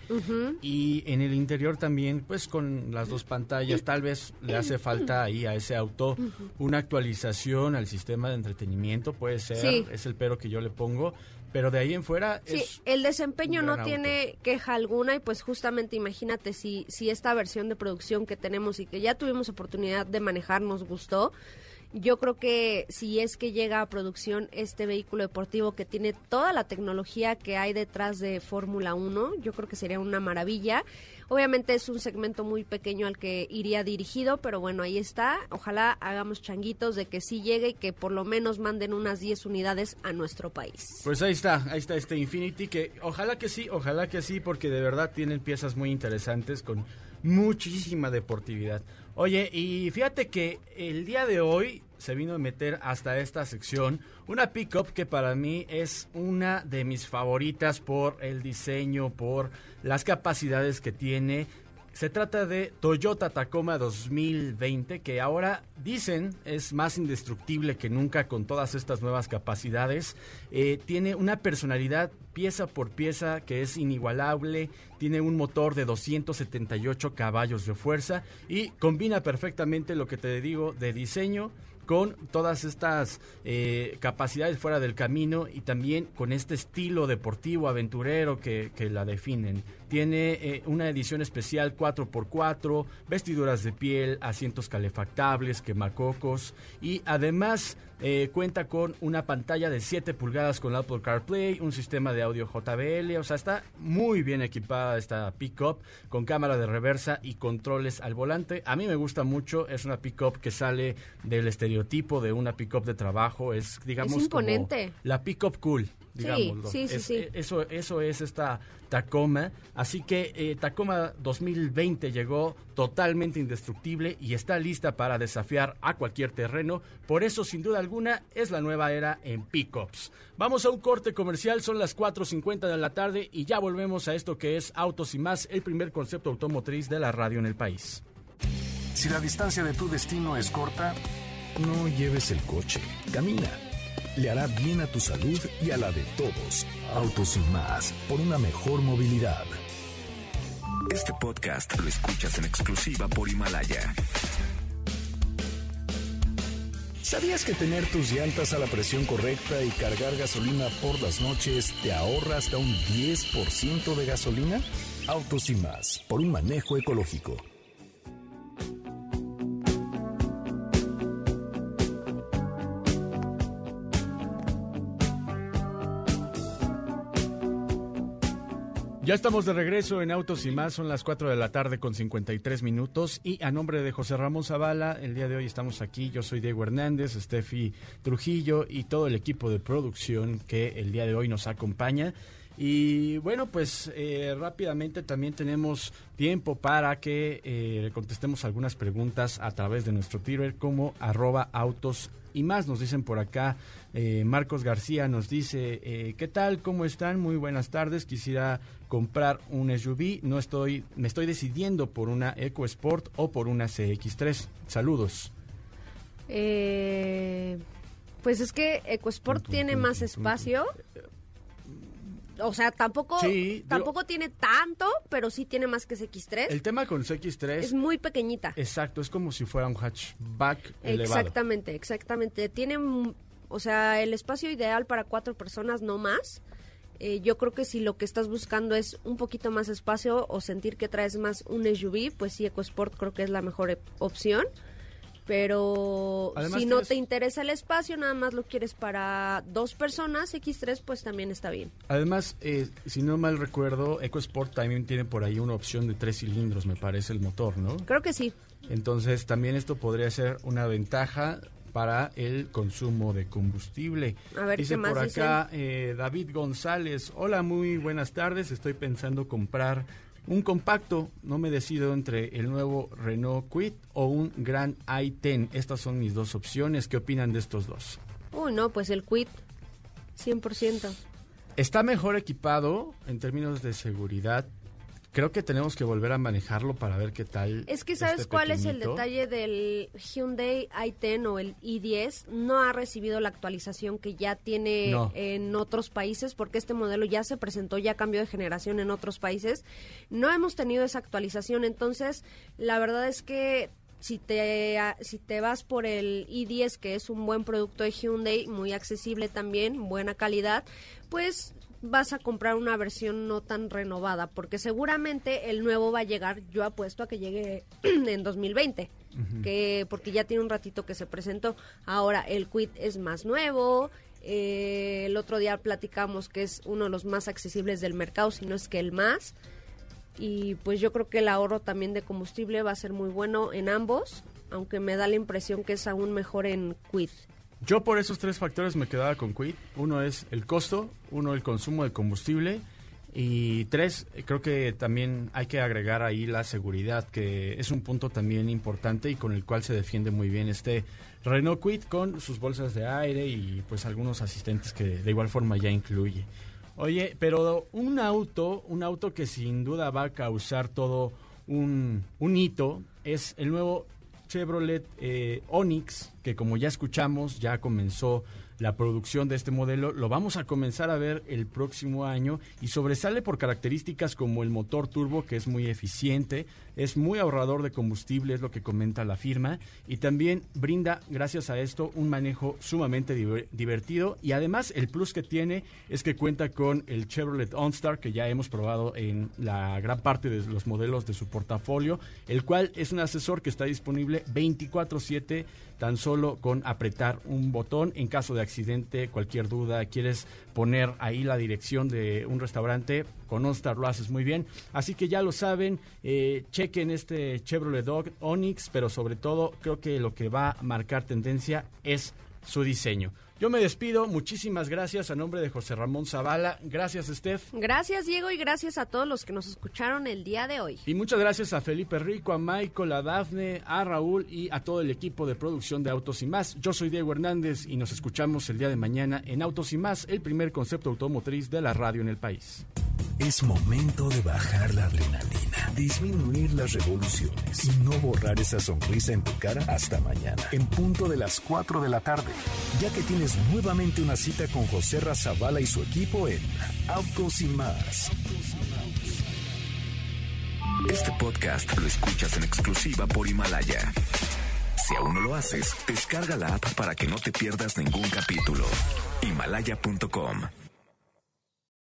Speaker 5: y en el interior también pues con las dos pantallas. Tal vez le hace falta ahí a ese auto una actualización al sistema de entretenimiento. Puede ser
Speaker 4: Sí.
Speaker 5: es el pero que yo le pongo. Pero de ahí en fuera
Speaker 4: Sí,
Speaker 5: es
Speaker 4: el desempeño no tiene queja alguna. Y pues justamente imagínate si, si esta versión de producción que tenemos y que ya tuvimos oportunidad de manejar nos gustó, yo creo que si es que llega a producción este vehículo deportivo que tiene toda la tecnología que hay detrás de Fórmula 1, yo creo que sería una maravilla. Obviamente es un segmento muy pequeño al que iría dirigido, pero bueno, ahí está. Ojalá hagamos changuitos de que sí llegue y que por lo menos manden unas 10 unidades a nuestro país.
Speaker 5: Pues ahí está, ahí está este Infinity que ojalá que sí, ojalá que sí, porque de verdad tienen piezas muy interesantes con muchísima deportividad. Oye, y fíjate que el día de hoy se vino a meter hasta esta sección una pickup que para mí es una de mis favoritas por el diseño, por las capacidades que tiene. Se trata de Toyota Tacoma 2020, que ahora dicen es más indestructible que nunca con todas estas nuevas capacidades. Eh, tiene una personalidad pieza por pieza que es inigualable, tiene un motor de 278 caballos de fuerza y combina perfectamente lo que te digo de diseño con todas estas eh, capacidades fuera del camino y también con este estilo deportivo, aventurero que, la definen. Tiene eh, una edición especial 4x4, vestiduras de piel, asientos calefactables, quemacocos y además eh, cuenta con una pantalla de 7 pulgadas con Apple CarPlay, un sistema de audio JBL, o sea, está muy bien equipada esta pickup con cámara de reversa y controles al volante. A mí me gusta mucho, es una pickup que sale del estereotipo de una pickup de trabajo, es digamos
Speaker 4: Es imponente.
Speaker 5: como la pickup cool, digámoslo.
Speaker 4: sí, sí,
Speaker 5: Es-
Speaker 4: sí.
Speaker 5: eh, Eso, eso es esta Tacoma. Así que eh, Tacoma 2020 llegó totalmente indestructible y está lista para desafiar a cualquier terreno. Por eso, sin duda alguna, es la nueva era en pickups. Vamos a un corte comercial, son las 4.50 de la tarde y ya volvemos a esto que es Autos y más, el primer concepto automotriz de la radio en el país.
Speaker 2: Si la distancia de tu destino es corta, no lleves el coche, camina. Le hará bien a tu salud y a la de todos. Autos y más, por una mejor movilidad. Este podcast lo escuchas en exclusiva por Himalaya. ¿Sabías que tener tus llantas a la presión correcta y cargar gasolina por las noches te ahorra hasta un 10% de gasolina? Autos y más, por un manejo ecológico.
Speaker 5: Ya estamos de regreso en Autos y más, son las 4 de la tarde con 53 minutos y a nombre de José Ramón Zavala, el día de hoy estamos aquí, yo soy Diego Hernández, Steffi Trujillo y todo el equipo de producción que el día de hoy nos acompaña. Y bueno, pues eh, rápidamente también tenemos tiempo para que eh, le contestemos algunas preguntas a través de nuestro Twitter como arroba autos y más. Nos dicen por acá, eh, Marcos García nos dice, eh, ¿qué tal? ¿Cómo están? Muy buenas tardes. Quisiera comprar un SUV. No estoy, me estoy decidiendo por una EcoSport o por una CX3. Saludos.
Speaker 4: Eh, pues es que EcoSport tiene más espacio. O sea, tampoco,
Speaker 5: Sí, digo-
Speaker 4: tampoco tiene tanto, pero sí tiene más que CX3.
Speaker 5: El tema con CX3
Speaker 4: es muy pequeñita.
Speaker 5: Exacto, es como si fuera un hatchback elevado.
Speaker 4: Exactamente, exactamente. Tiene, mm, o sea, el espacio ideal para cuatro personas, no más. Eh, yo creo que si lo que estás buscando es un poquito más espacio o sentir que traes más un SUV, pues sí, EcoSport creo que es la mejor opción. Pero
Speaker 5: Además
Speaker 4: si no
Speaker 5: tienes-
Speaker 4: te interesa el espacio, nada más lo quieres para dos personas, X3 pues también está bien.
Speaker 5: Además, eh, si no mal recuerdo, EcoSport también tiene por ahí una opción de tres cilindros, me parece, el motor, ¿no?
Speaker 4: Creo que sí.
Speaker 5: Entonces, también esto podría ser una ventaja para el consumo de combustible.
Speaker 4: A ver,
Speaker 5: Dice
Speaker 4: ¿qué más
Speaker 5: por acá eh, David González, hola, muy buenas tardes, estoy pensando comprar un compacto, no me decido entre el nuevo Renault Kwid o un Gran i10. Estas son mis dos opciones, ¿qué opinan de estos dos?
Speaker 4: Uy, no, pues el Quid, 100%.
Speaker 5: Está mejor equipado en términos de seguridad. Creo que tenemos que volver a manejarlo para ver qué tal.
Speaker 4: Es que sabes
Speaker 5: este
Speaker 4: cuál es el detalle del Hyundai i10 o el i10. No ha recibido la actualización que ya tiene
Speaker 5: No.
Speaker 4: en otros países porque este modelo ya se presentó, ya cambió de generación en otros países. No hemos tenido esa actualización, entonces la verdad es que si te, si te vas por el i10, que es un buen producto de Hyundai, muy accesible también, buena calidad, pues vas a comprar una versión no tan renovada, porque seguramente el nuevo va a llegar, yo apuesto a que llegue en 2020, que porque ya tiene un ratito que se presentó. Ahora, el Quid es más nuevo, eh, el otro día platicamos que es uno de los más accesibles del mercado, si no es que el más. Y pues yo creo que el ahorro también de combustible va a ser muy bueno en ambos, aunque me da la impresión que es aún mejor en Quid.
Speaker 5: Yo por esos tres factores me quedaba con Quid. Uno es el costo, uno el consumo de combustible Y tres, creo que también hay que agregar ahí la seguridad, que es un punto también importante y con el cual se defiende muy bien este Renault Quid con sus bolsas de aire y pues algunos asistentes que de igual forma ya incluye. Oye, pero un auto, un auto que sin duda va a causar todo un, un hito, es el nuevo Chevrolet eh, Onix, que como ya escuchamos, ya comenzó la producción de este modelo, lo vamos a comenzar a ver el próximo año y sobresale por características como el motor turbo, que es muy eficiente, es muy ahorrador de combustible, es lo que comenta la firma, y también brinda, gracias a esto, un manejo sumamente diver- divertido y además el plus que tiene es que cuenta con el Chevrolet OnStar, que ya hemos probado en la gran parte de los modelos de su portafolio, el cual es un asesor que está disponible 24/7 tan solo con apretar un botón en caso de accidente, cualquier duda, quieres poner ahí la dirección de un restaurante, con OnStar lo haces muy bien. Así que ya lo saben, eh, chequen este Chevrolet Dog Onix, pero sobre todo creo que lo que va a marcar tendencia es su diseño. Yo me despido, muchísimas gracias a nombre de José Ramón Zavala, gracias Steph.
Speaker 4: Gracias, Diego, y gracias a todos los que nos escucharon el día de hoy.
Speaker 5: Y muchas gracias a Felipe Rico, a Michael, a Dafne, a Raúl y a todo el equipo de producción de Autos y Más. Yo soy Diego Hernández y nos escuchamos el día de mañana en Autos y Más, el primer concepto automotriz de la radio en el país.
Speaker 2: Es momento de bajar la adrenalina, disminuir las revoluciones y no borrar esa sonrisa en tu cara hasta mañana, en punto de las 4 de la tarde, ya que tienes nuevamente una cita con José Razabala y su equipo en Autos y Más. Este podcast lo escuchas en exclusiva por Himalaya. Si aún no lo haces, descarga la app para que no te pierdas ningún capítulo. Himalaya.com